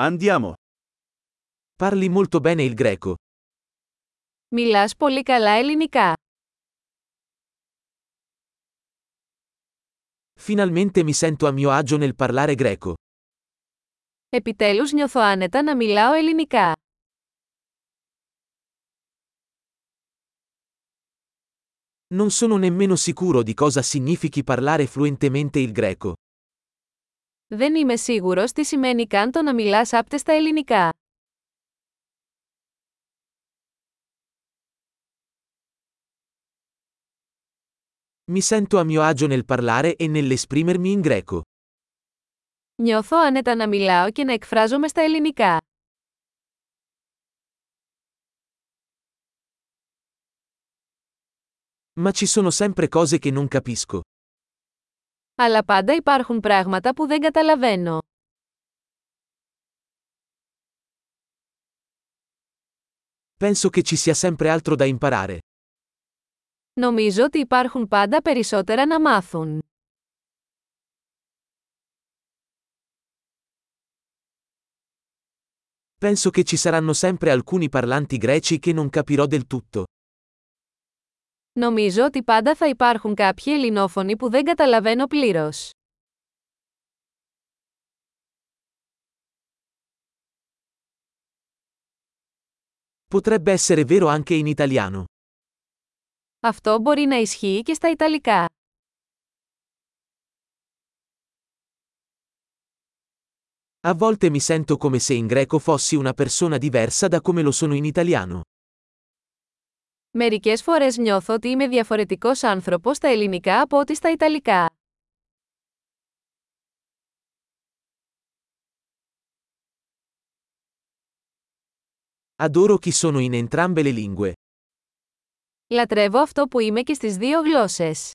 Andiamo. Parli molto bene il greco. Μιλάς πολύ καλά ελληνικά. Finalmente mi sento a mio agio nel parlare greco. Επιτέλους νιώθω άνετα να μιλάω ελληνικά. Non sono nemmeno sicuro di cosa significhi parlare fluentemente il greco. Δεν είμαι σίγουρος τι σημαίνει καν το να μιλάς άπτεστα ελληνικά. Mi sento a mio agio nel parlare e nell'esprimermi in greco. Νιώθω άνετα να μιλάω και να εκφράζομαι στα ελληνικά. Ma ci sono sempre cose che non capisco. Αλλά πάντα υπάρχουν πράγματα που δεν καταλαβαίνω. Penso che ci sia sempre altro da imparare. Νομίζω ότι υπάρχουν πάντα περισσότερα να μάθουν. Penso che ci saranno sempre alcuni parlanti greci che non capirò del tutto. Νομίζω ότι πάντα θα υπάρχουν κάποιοι ελληνόφωνοι που δεν καταλαβαίνω πλήρως. Potrebbe essere vero anche in italiano. Αυτό μπορεί να ισχύει και στα Ιταλικά. A volte mi sento come se in greco fossi una persona diversa da come lo sono in italiano. Μερικές φορές νιώθω ότι είμαι διαφορετικός άνθρωπος στα ελληνικά από ό,τι στα Ιταλικά. Adoro chi sono in entrambe le lingue. Λατρεύω αυτό που είμαι και στις δύο γλώσσες.